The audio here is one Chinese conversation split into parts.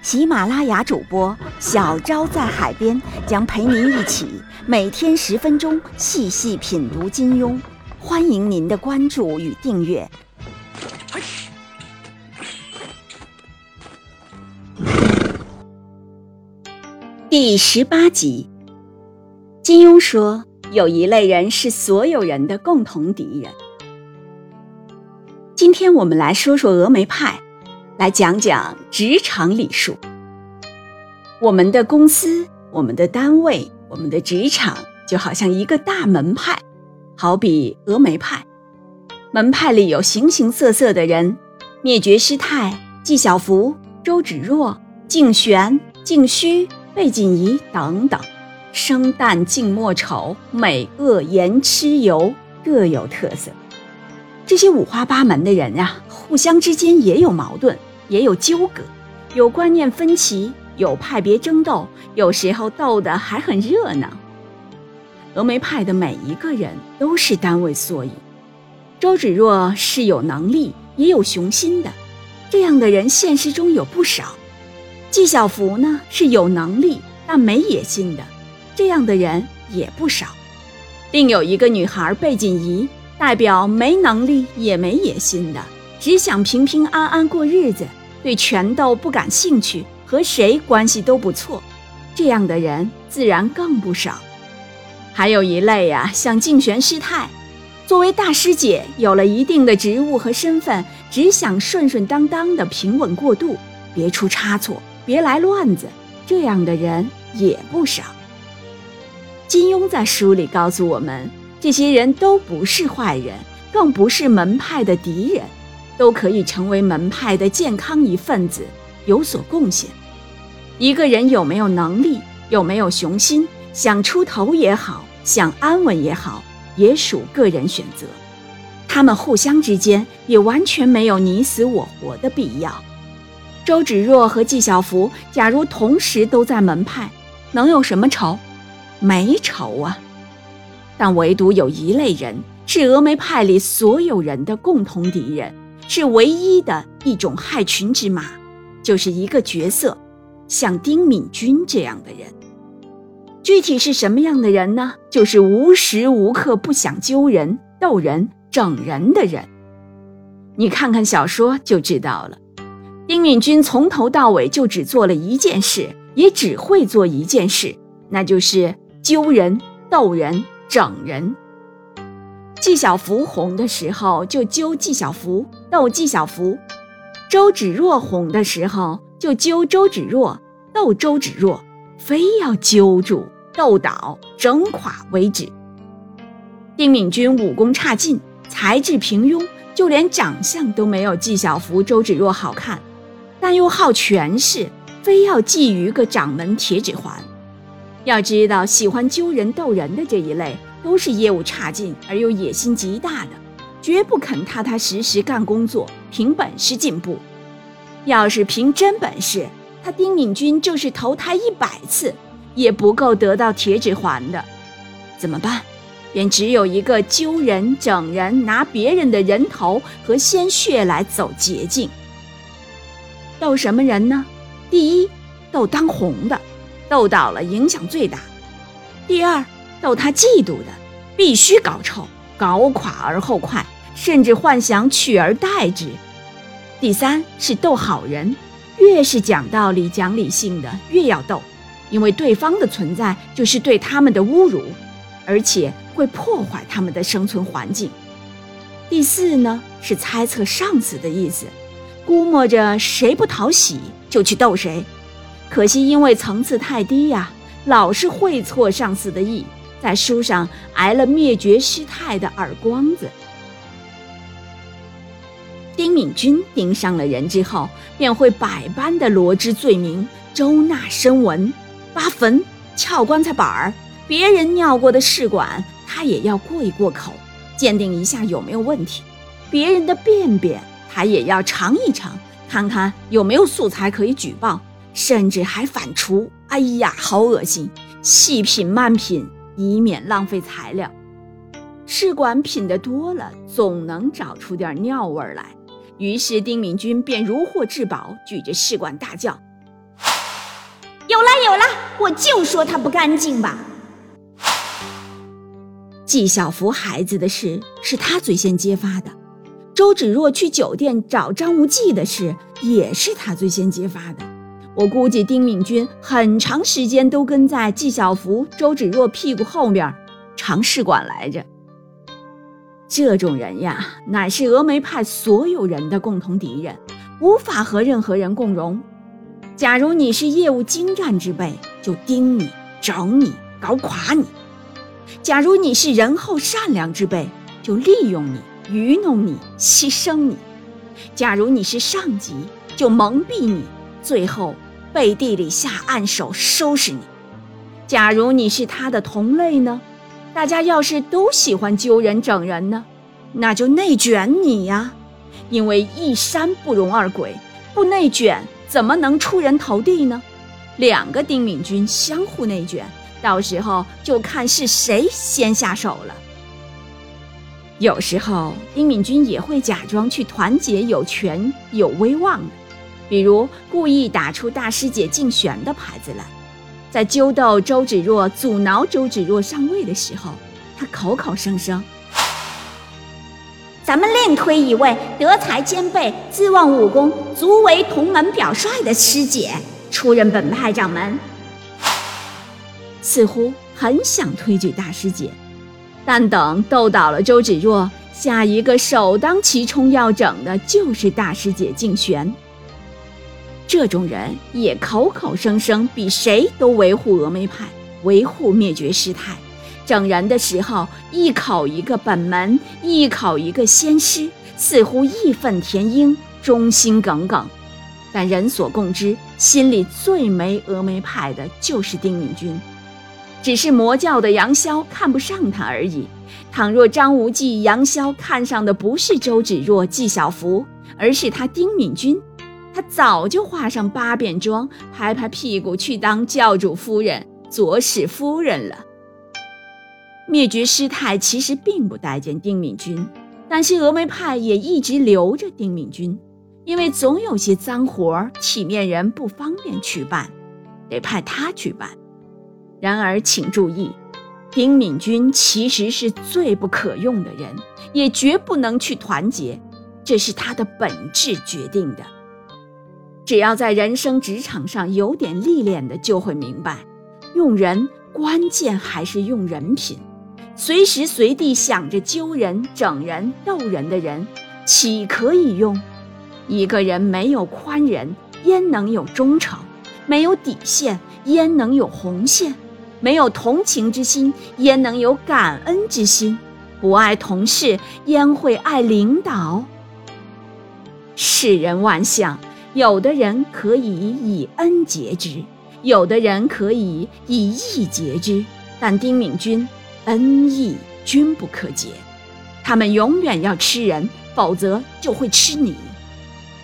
喜马拉雅主播小昭在海边将陪您一起每天十分钟细细品读金庸，欢迎您的关注与订阅。第十八集，金庸说有一类人是所有人的共同敌人。今天我们来说说峨眉派，来讲讲职场礼数。我们的公司、我们的单位、我们的职场就好像一个大门派，好比峨眉派。门派里有形形色色的人：灭绝师太、纪晓芙、周芷若、敬玄、敬虚。背景仪等等，生旦净末丑，美恶言痴尤，各有特色。这些五花八门的人啊，互相之间也有矛盾，也有纠葛，有观念分歧，有派别争斗，有时候斗得还很热闹。峨眉派的每一个人都是单位缩影。周芷若是有能力也有雄心的，这样的人现实中有不少。纪晓芙呢是有能力但没野心的，这样的人也不少。另有一个女孩贝锦仪，代表没能力也没野心的，只想平平安安过日子，对权斗不感兴趣，和谁关系都不错。这样的人自然更不少。还有一类呀，像静玄师太，作为大师姐，有了一定的职务和身份，只想顺顺当当的平稳过渡，别出差错。别来乱子，这样的人也不少。金庸在书里告诉我们，这些人都不是坏人，更不是门派的敌人，都可以成为门派的健康一份子，有所贡献。一个人有没有能力，有没有雄心，想出头也好，想安稳也好，也属个人选择。他们互相之间也完全没有你死我活的必要。周芷若和纪晓芙，假如同时都在门派，能有什么仇？没仇啊！但唯独有一类人是峨眉派里所有人的共同敌人，是唯一的一种害群之马，就是一个角色，像丁敏君这样的人。具体是什么样的人呢？就是无时无刻不想揪人、逗人、整人的人。你看看小说就知道了。丁敏君从头到尾就只做了一件事，也只会做一件事，那就是揪人、逗人、整人。纪晓芙红的时候就揪纪晓芙、斗纪晓芙；周芷若红的时候就揪周芷若、斗周芷若，非要揪住、斗倒、整垮为止。丁敏君武功差劲，才智平庸，就连长相都没有纪晓芙、周芷若好看。但又好权势，非要觊觎个掌门铁指环。要知道，喜欢揪人斗人的这一类，都是业务差劲而又野心极大的，绝不肯踏踏实实干工作，凭本事进步。要是凭真本事，他丁敏君就是投胎一百次，也不够得到铁指环的。怎么办？便只有一个揪人、整人，拿别人的人头和鲜血来走捷径。斗什么人呢？第一，斗当红的，斗倒了影响最大；第二，斗他嫉妒的，必须搞臭，搞垮而后快，甚至幻想取而代之；第三是斗好人，越是讲道理、讲理性的，越要斗，因为对方的存在就是对他们的侮辱，而且会破坏他们的生存环境；第四呢，是猜测上司的意思。估摸着谁不讨喜就去斗谁，可惜因为层次太低呀，老是会错上司的意，在书上挨了灭绝师太的耳光子。丁敏君盯上了人之后，便会百般的罗织罪名，周纳声闻，挖坟、撬棺材板儿，别人尿过的试管，他也要过一过口，鉴定一下有没有问题；别人的便便，他也要尝一尝，看看有没有素材可以举报，甚至还反刍。哎呀，好恶心！细品慢品，以免浪费材料。试管品的多了，总能找出点尿味来。于是丁敏君便如获至宝，举着试管大叫：“有了有了！我就说它不干净吧！”纪晓芙孩子的事是他最先揭发的，周芷若去酒店找张无忌的事也是他最先揭发的。我估计丁敏君很长时间都跟在纪晓芙、周芷若屁股后面尝试管来着。这种人呀，乃是峨眉派所有人的共同敌人，无法和任何人共荣。假如你是业务精湛之辈，就盯你、整你、搞垮你；假如你是仁厚善良之辈，就利用你、愚弄你、牺牲你；假如你是上级，就蒙蔽你，最后。背地里下暗手收拾你。假如你是他的同类呢？大家要是都喜欢揪人整人呢，那就内卷你呀。因为一山不容二鬼，不内卷怎么能出人头地呢？两个丁敏君相互内卷，到时候就看是谁先下手了。有时候丁敏君也会假装去团结有权有威望的。比如故意打出大师姐竞选的牌子来，在揪斗周芷若、阻挠周芷若上位的时候，他口口声声：“咱们另推一位德才兼备、自望武功足为同门表率的师姐出任本派掌门。”似乎很想推举大师姐，但等斗倒了周芷若，下一个首当其冲要整的就是大师姐竞选。这种人也口口声声比谁都维护峨眉派，维护灭绝师太。整人的时候，一口一个本门，一口一个仙师，似乎义愤填膺，忠心耿耿。但人所共知，心里最没峨眉派的就是丁敏君，只是魔教的杨逍看不上他而已。倘若张无忌、杨逍看上的不是周芷若、纪晓芙，而是他丁敏君。他早就化上八遍妆，拍拍屁股去当教主夫人、左使夫人了。灭绝师太其实并不待见丁敏君，但是峨眉派也一直留着丁敏君，因为总有些脏活体面人不方便去办，得派他去办。然而请注意，丁敏君其实是最不可用的人，也绝不能去团结，这是他的本质决定的。只要在人生职场上有点历练的，就会明白，用人关键还是用人品。随时随地想着揪人、整人、逗人的人，岂可以用？一个人没有宽仁，焉能有忠诚？没有底线，焉能有红线？没有同情之心，焉能有感恩之心？不爱同事，焉会爱领导？世人万象。有的人可以以恩结之，有的人可以以义结之，但丁敏君恩义均不可结。他们永远要吃人，否则就会吃你。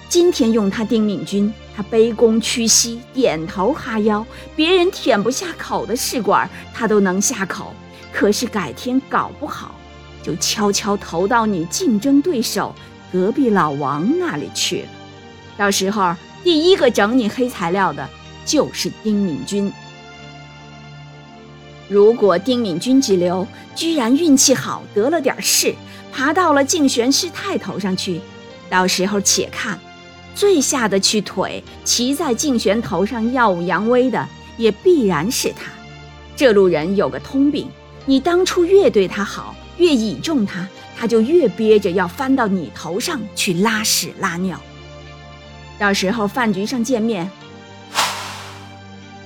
今天用他丁敏君，他卑躬屈膝，点头哈腰，别人舔不下口的试管，他都能下口。可是改天搞不好，就悄悄投到你竞争对手隔壁老王那里去了。到时候，第一个整你黑材料的就是丁敏君。如果丁敏君之流居然运气好得了点势，爬到了静玄师太头上去，到时候且看，最下得去腿骑在静玄头上耀武扬威的，也必然是他。这路人有个通病：你当初越对他好，越倚重他，他就越憋着要翻到你头上去拉屎拉尿。到时候饭局上见面，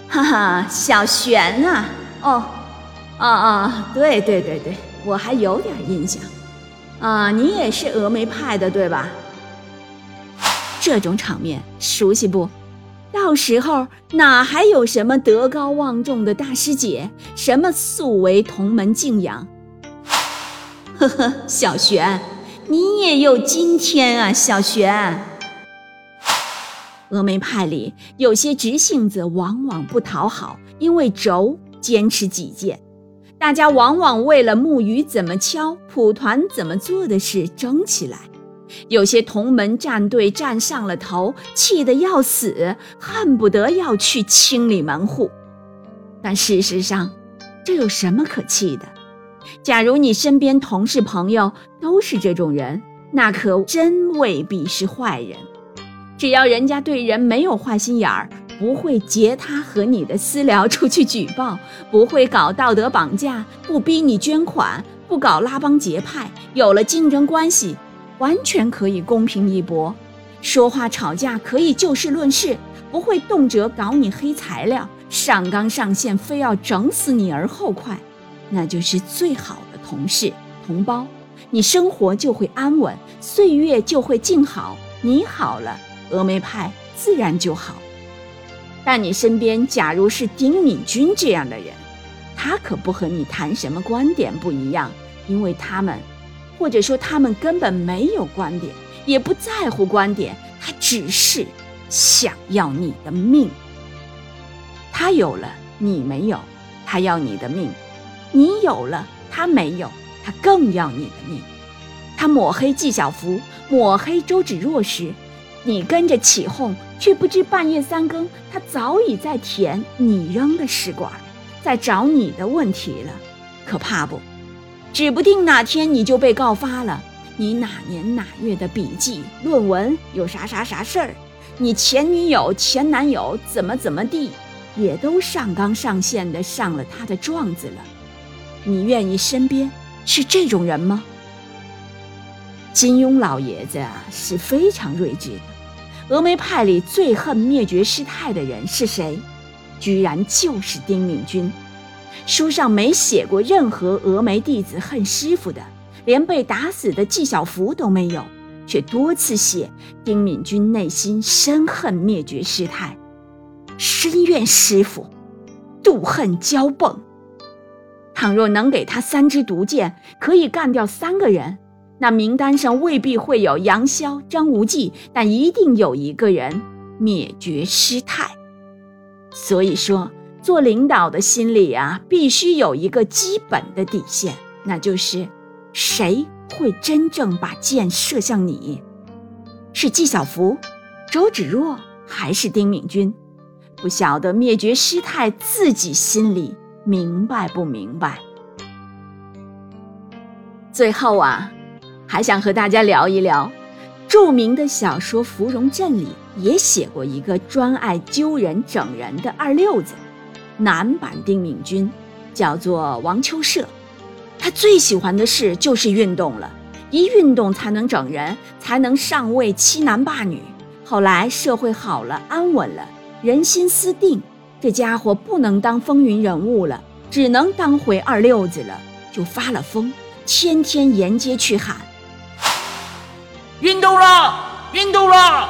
哈哈，小玄啊，哦，啊啊，对对对对，我还有点印象，啊，你也是峨眉派的对吧？这种场面熟悉不？到时候哪还有什么德高望重的大师姐，什么素为同门敬仰？呵呵，小玄，你也有今天啊，小玄。峨眉派里有些直性子，往往不讨好，因为轴坚持己见，大家往往为了木鱼怎么敲、蒲团怎么做的事争起来。有些同门战队站上了头，气得要死，恨不得要去清理门户。但事实上，这有什么可气的？假如你身边同事朋友都是这种人，那可真未必是坏人。只要人家对人没有坏心眼儿，不会截他和你的私聊出去举报，不会搞道德绑架，不逼你捐款，不搞拉帮结派，有了竞争关系，完全可以公平一搏。说话吵架可以就事论事，不会动辄搞你黑材料，上纲上线，非要整死你而后快，那就是最好的同事同胞。你生活就会安稳，岁月就会静好，你好了。峨眉派自然就好，但你身边假如是丁敏君这样的人，他可不和你谈什么观点不一样，因为他们，或者说他们根本没有观点，也不在乎观点，他只是想要你的命。他有了，你没有，他要你的命；你有了，他没有，他更要你的命。他抹黑纪晓芙，抹黑周芷若时。你跟着起哄，却不知半夜三更，他早已在舔你扔的试管，在找你的问题了，可怕不？指不定哪天你就被告发了。你哪年哪月的笔记、论文有啥啥啥事儿？你前女友、前男友怎么怎么地，也都上纲上线的上了他的状子了。你愿意身边是这种人吗？金庸老爷子啊，是非常睿智的。峨眉派里最恨灭绝师太的人是谁？居然就是丁敏君。书上没写过任何峨眉弟子恨师傅的，连被打死的纪晓芙都没有，却多次写丁敏君内心深恨灭绝师太，深怨师傅，妒恨交迸。倘若能给他三支毒箭，可以干掉三个人。那名单上未必会有杨逍、张无忌，但一定有一个人灭绝师太。所以说，做领导的心里啊，必须有一个基本的底线，那就是谁会真正把箭射向你？是纪晓芙、周芷若，还是丁敏君？不晓得灭绝师太自己心里明白不明白？最后啊。还想和大家聊一聊，著名的小说《芙蓉镇》里也写过一个专爱揪人整人的二六子，男版丁敏君，叫做王秋社。他最喜欢的事就是运动了，一运动才能整人，才能上位欺男霸女。后来社会好了，安稳了，人心思定，这家伙不能当风云人物了，只能当回二六子了，就发了疯，天天沿街去喊。运动了，运动了，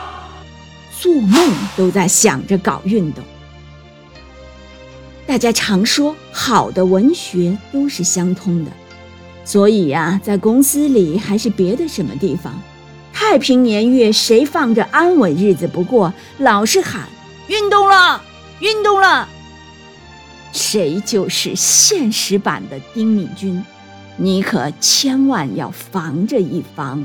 做梦都在想着搞运动。大家常说，好的文学都是相通的，所以呀，在公司里还是别的什么地方，太平年月谁放着安稳日子不过？老是喊运动了，运动了，谁就是现实版的丁敏君，你可千万要防着一防。